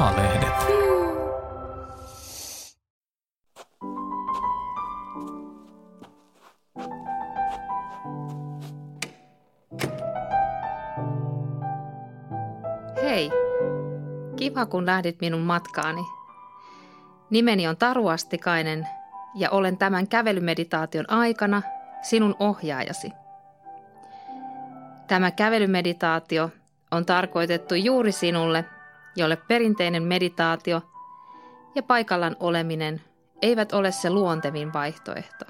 maalehdet. Hei, kiva kun lähdit minun matkaani. Nimeni on Taru Astikainen ja olen tämän kävelymeditaation aikana sinun ohjaajasi. Tämä kävelymeditaatio on tarkoitettu juuri sinulle, jolle perinteinen meditaatio ja paikallaan oleminen eivät ole se luontevin vaihtoehto.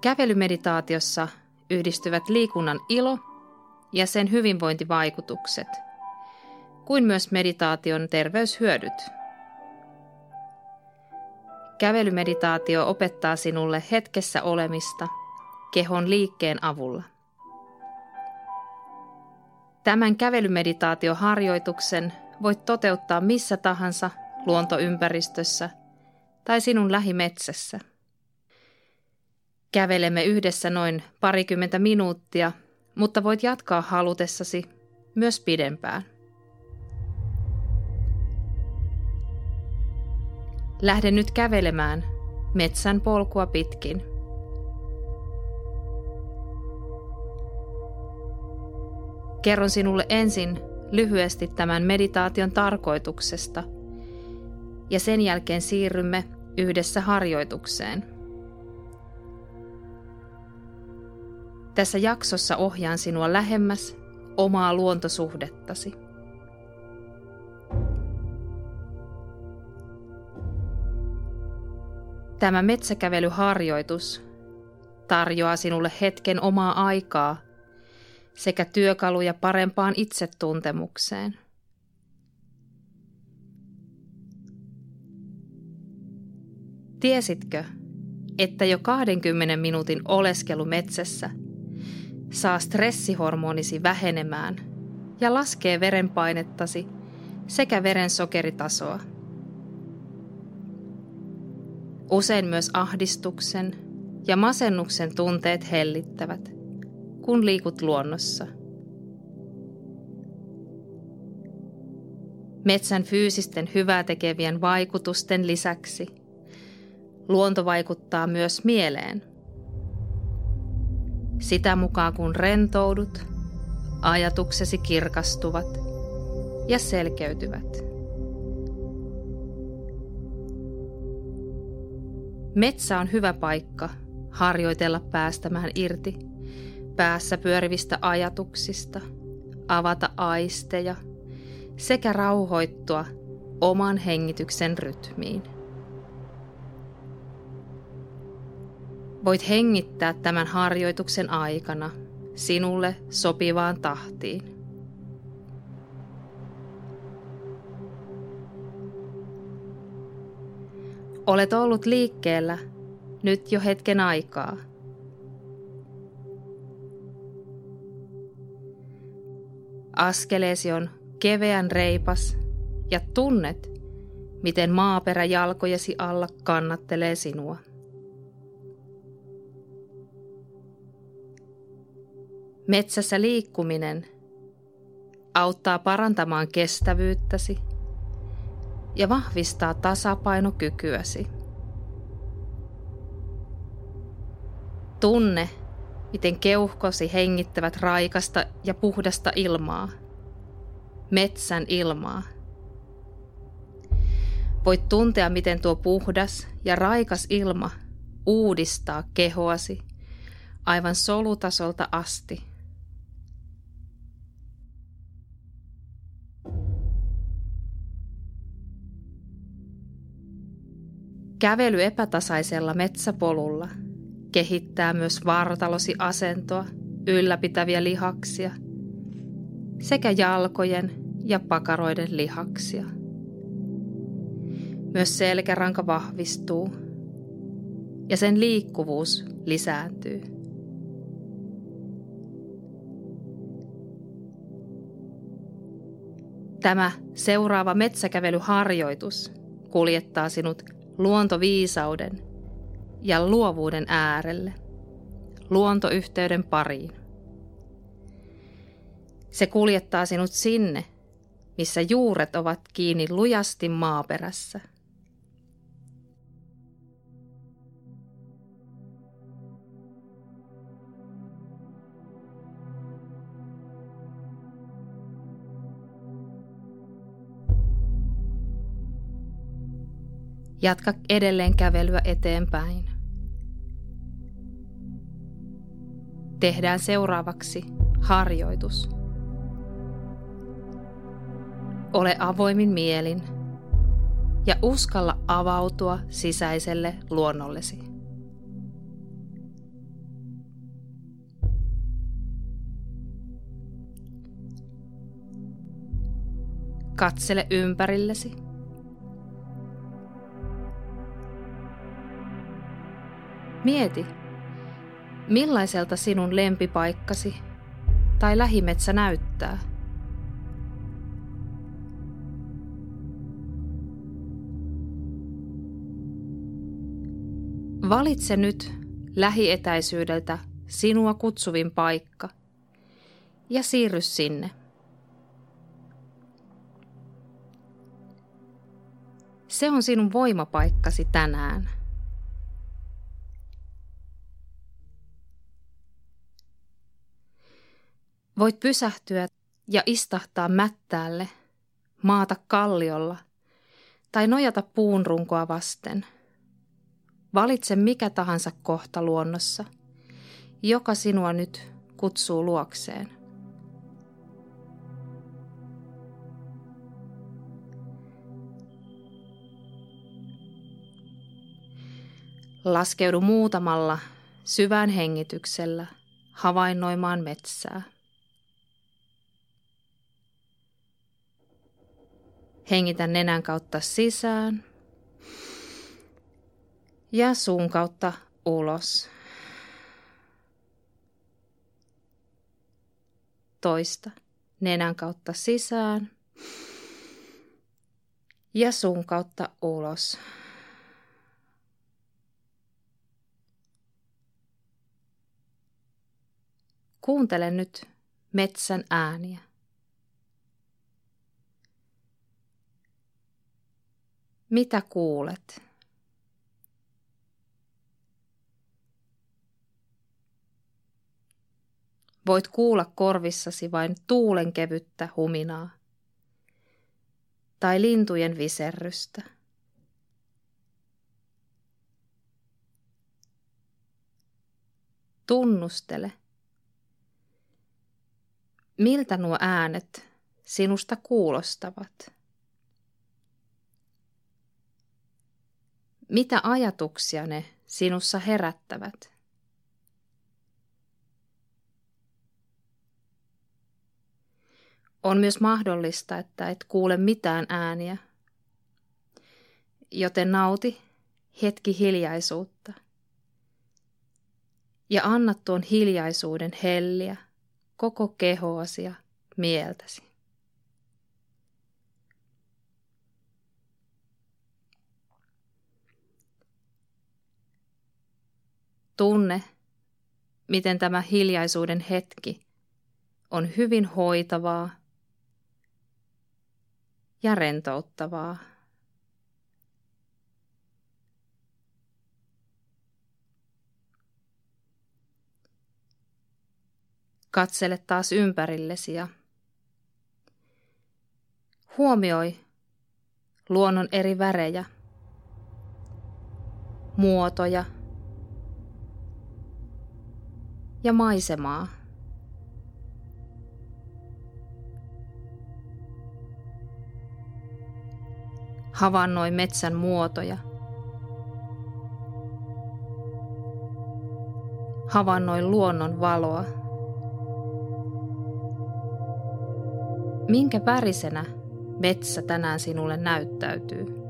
Kävelymeditaatiossa yhdistyvät liikunnan ilo ja sen hyvinvointivaikutukset, kuin myös meditaation terveyshyödyt. Kävelymeditaatio opettaa sinulle hetkessä olemista kehon liikkeen avulla. Tämän kävelymeditaatioharjoituksen voit toteuttaa missä tahansa luontoympäristössä tai sinun lähimetsässä. Kävelemme yhdessä noin parikymmentä minuuttia, mutta voit jatkaa halutessasi myös pidempään. Lähde nyt kävelemään metsän polkua pitkin. Kerron sinulle ensin lyhyesti tämän meditaation tarkoituksesta ja sen jälkeen siirrymme yhdessä harjoitukseen. Tässä jaksossa ohjaan sinua lähemmäs omaa luontosuhdettasi. Tämä metsäkävelyharjoitus tarjoaa sinulle hetken omaa aikaa sekä työkaluja parempaan itsetuntemukseen. Tiesitkö, että jo 20 minuutin oleskelu metsässä saa stressihormonisi vähenemään ja laskee verenpainettasi sekä verensokeritasoa? Usein myös ahdistuksen ja masennuksen tunteet hellittävät, kun liikut luonnossa. Metsän fyysisten hyvää tekevien vaikutusten lisäksi luonto vaikuttaa myös mieleen. Sitä mukaan kun rentoudut, ajatuksesi kirkastuvat ja selkeytyvät. Metsä on hyvä paikka harjoitella päästämään irti päässä pyörivistä ajatuksista, avata aisteja sekä rauhoittua oman hengityksen rytmiin. Voit hengittää tämän harjoituksen aikana sinulle sopivaan tahtiin. Olet ollut liikkeellä nyt jo hetken aikaa. Askeleesi on keveän reipas ja tunnet, miten maaperä jalkojesi alla kannattelee sinua. Metsässä liikkuminen auttaa parantamaan kestävyyttäsi – ja vahvistaa tasapainokykyäsi. Tunne, miten keuhkosi hengittävät raikasta ja puhdasta ilmaa, metsän ilmaa. Voit tuntea, miten tuo puhdas ja raikas ilma uudistaa kehoasi aivan solutasolta asti – Kävely epätasaisella metsäpolulla kehittää myös vartalosi asentoa, ylläpitäviä lihaksia sekä jalkojen ja pakaroiden lihaksia. Myös selkäranka vahvistuu ja sen liikkuvuus lisääntyy. Tämä seuraava metsäkävelyharjoitus kuljettaa sinut luontoviisauden ja luovuuden äärelle, luontoyhteyden pariin. Se kuljettaa sinut sinne, missä juuret ovat kiinni lujasti maaperässä. Jatka edelleen kävelyä eteenpäin. Tehdään seuraavaksi harjoitus. Ole avoimin mielin ja uskalla avautua sisäiselle luonnollesi. Katsele ympärillesi. Mieti, millaiselta sinun lempipaikkasi tai lähimetsä näyttää. Valitse nyt lähietäisyydeltä sinua kutsuvin paikka ja siirry sinne. Se on sinun voimapaikkasi tänään. Voit pysähtyä ja istahtaa mättäälle, maata kalliolla tai nojata puun runkoa vasten. Valitse mikä tahansa kohta luonnossa, joka sinua nyt kutsuu luokseen. Laskeudu muutamalla syvään hengityksellä havainnoimaan metsää. Hengitä nenän kautta sisään ja suun kautta ulos. Toista. Nenän kautta sisään ja suun kautta ulos. Kuuntele nyt metsän ääniä. Mitä kuulet? Voit kuulla korvissasi vain tuulen kevyttä huminaa tai lintujen viserrystä. Tunnustele, miltä nuo äänet sinusta kuulostavat. Mitä ajatuksia ne sinussa herättävät? On myös mahdollista, että et kuule mitään ääniä, joten nauti hetki hiljaisuutta ja anna tuon hiljaisuuden helliä koko kehoasi ja mieltäsi. Tunne, miten tämä hiljaisuuden hetki on hyvin hoitavaa ja rentouttavaa. Katsele taas ympärillesi ja huomioi luonnon eri värejä, muotoja – ja maisemaa. Havainnoi metsän muotoja. Havainnoi luonnon valoa. Minkä värisenä metsä tänään sinulle näyttäytyy?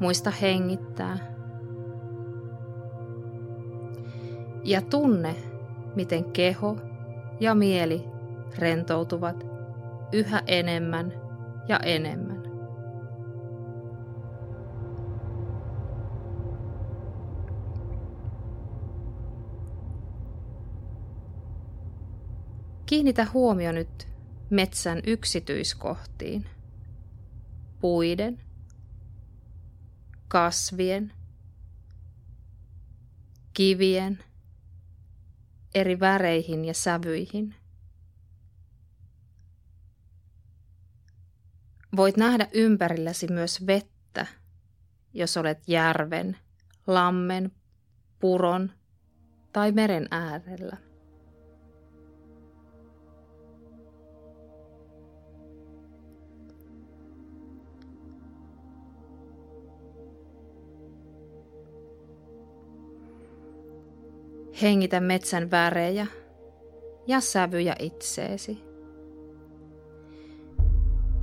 Muista hengittää. Ja tunne, miten keho ja mieli rentoutuvat yhä enemmän ja enemmän. Kiinnitä huomio nyt metsän yksityiskohtiin. Puiden, kasvien, kivien, eri väreihin ja sävyihin. Voit nähdä ympärilläsi myös vettä, jos olet järven, lammen, puron tai meren äärellä. Hengitä metsän värejä ja sävyjä itseesi.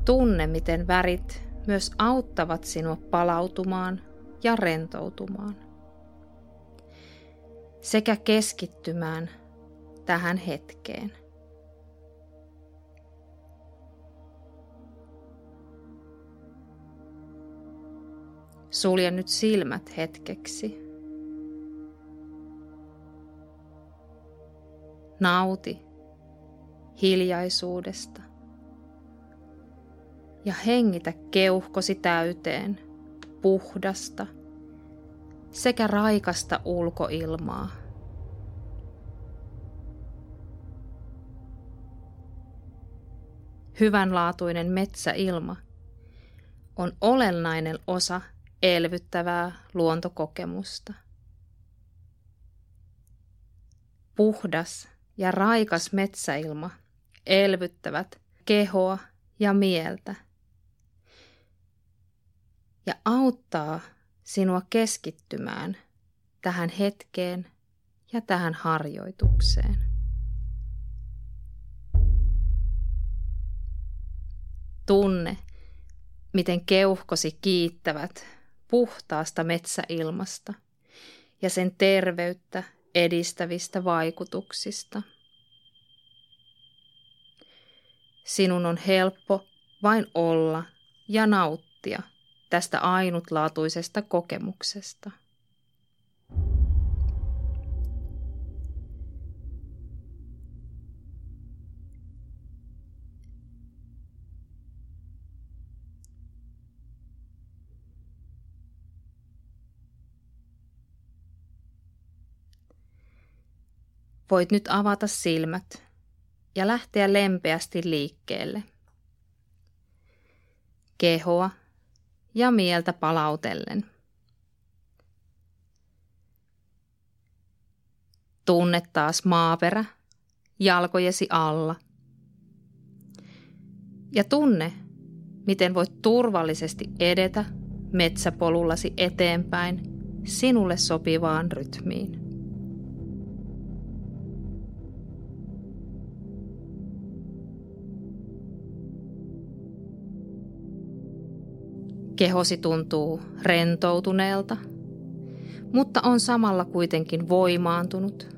Tunne, miten värit myös auttavat sinua palautumaan ja rentoutumaan. Sekä keskittymään tähän hetkeen. Sulje nyt silmät hetkeksi. Nauti hiljaisuudesta ja hengitä keuhkosi täyteen puhdasta sekä raikasta ulkoilmaa. Hyvänlaatuinen metsäilma on olennainen osa elvyttävää luontokokemusta. Puhdas ja raikas metsäilma elvyttävät kehoa ja mieltä ja auttaa sinua keskittymään tähän hetkeen ja tähän harjoitukseen. Tunne, miten keuhkosi kiittävät puhtaasta metsäilmasta ja sen terveyttä edistävistä vaikutuksista. Sinun on helppo vain olla ja nauttia tästä ainutlaatuisesta kokemuksesta. Voit nyt avata silmät ja lähteä lempeästi liikkeelle. Kehoa ja mieltä palautellen. Tunne taas maaperä jalkojesi alla. Ja tunne, miten voit turvallisesti edetä metsäpolullasi eteenpäin sinulle sopivaan rytmiin. Kehosi tuntuu rentoutuneelta, mutta on samalla kuitenkin voimaantunut.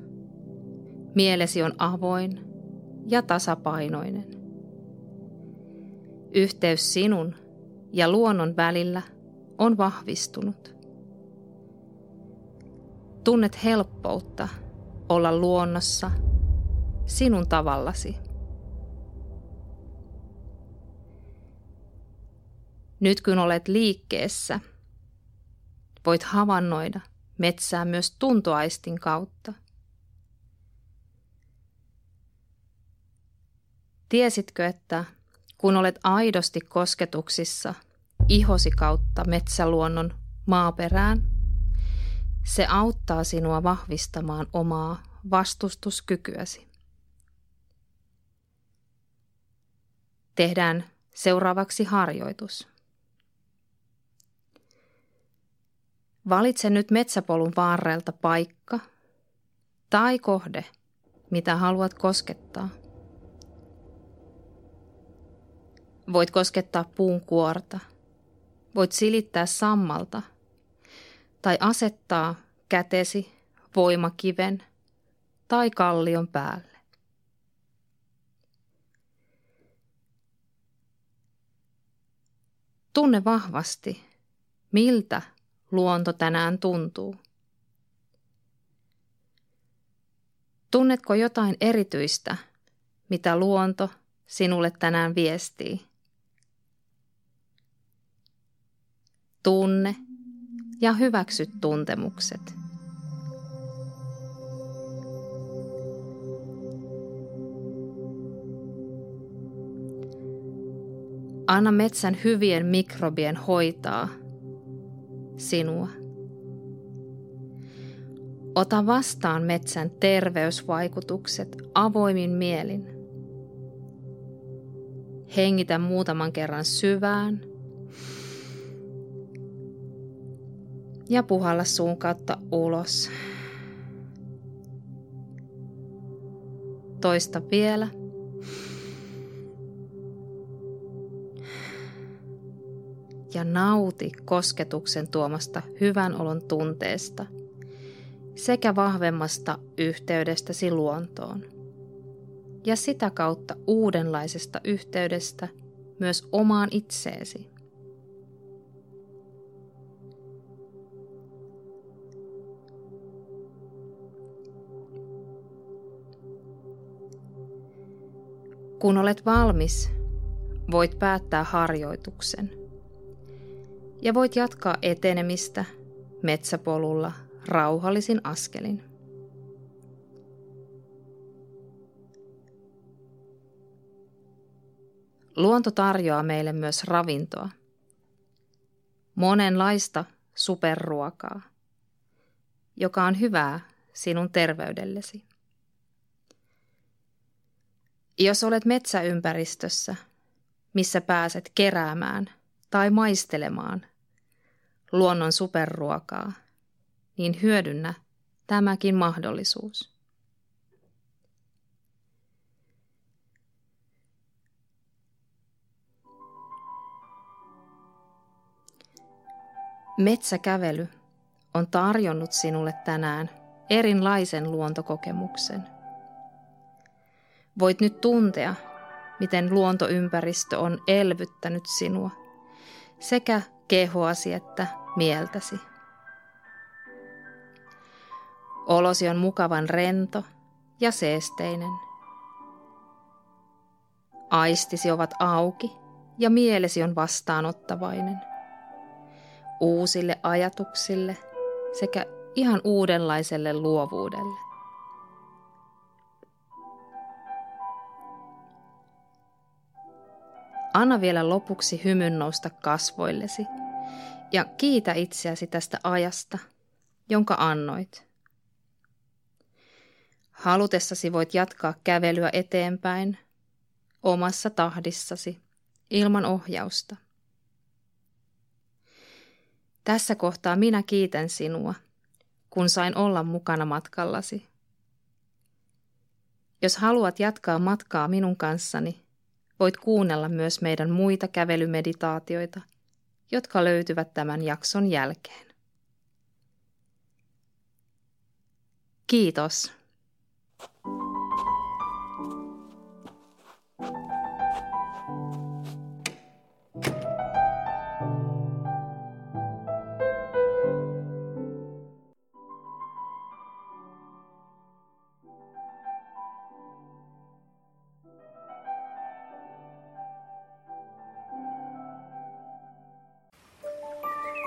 Mielesi on avoin ja tasapainoinen. Yhteys sinun ja luonnon välillä on vahvistunut. Tunnet helppoutta olla luonnossa sinun tavallasi. Nyt kun olet liikkeessä, voit havainnoida metsää myös tuntoaistin kautta. Tiesitkö, että kun olet aidosti kosketuksissa ihosi kautta metsäluonnon maaperään, se auttaa sinua vahvistamaan omaa vastustuskykyäsi. Tehdään seuraavaksi harjoitus. Valitse nyt metsäpolun varrelta paikka tai kohde, mitä haluat koskettaa. Voit koskettaa puun kuorta, voit silittää sammalta tai asettaa kätesi voimakiven tai kallion päälle. Tunne vahvasti, miltä luonto tänään tuntuu? Tunnetko jotain erityistä, mitä luonto sinulle tänään viestii. Tunne ja hyväksy tuntemukset. Anna metsän hyvien mikrobien hoitaa sinua. Ota vastaan metsän terveysvaikutukset avoimin mielin. Hengitä muutaman kerran syvään ja puhalla suun kautta ulos. Toista vielä. Ja nauti kosketuksen tuomasta hyvän olon tunteesta – sekä vahvemmasta yhteydestäsi luontoon. Ja sitä kautta uudenlaisesta yhteydestä myös omaan itseesi. Kun olet valmis, voit päättää harjoituksen ja voit jatkaa etenemistä metsäpolulla rauhallisin askelin. Luonto tarjoaa meille myös ravintoa. Monenlaista superruokaa, joka on hyvää sinun terveydellesi. Jos olet metsäympäristössä, missä pääset keräämään tai maistelemaan luonnon superruokaa, niin hyödynnä tämäkin mahdollisuus. Metsäkävely on tarjonnut sinulle tänään erinlaisen luontokokemuksen. Voit nyt tuntea, miten luontoympäristö on elvyttänyt sinua, sekä kehoasi että mieltäsi. Olosi on mukavan rento ja seesteinen. Aistisi ovat auki ja mielesi on vastaanottavainen. Uusille ajatuksille sekä ihan uudenlaiselle luovuudelle. Anna vielä lopuksi hymyn nousta kasvoillesi ja kiitä itseäsi tästä ajasta, jonka annoit. Halutessasi voit jatkaa kävelyä eteenpäin omassa tahdissasi ilman ohjausta. Tässä kohtaa minä kiitän sinua, kun sain olla mukana matkallasi. Jos haluat jatkaa matkaa minun kanssani, voit kuunnella myös meidän muita kävelymeditaatioita, jotka löytyvät tämän jakson jälkeen. Kiitos.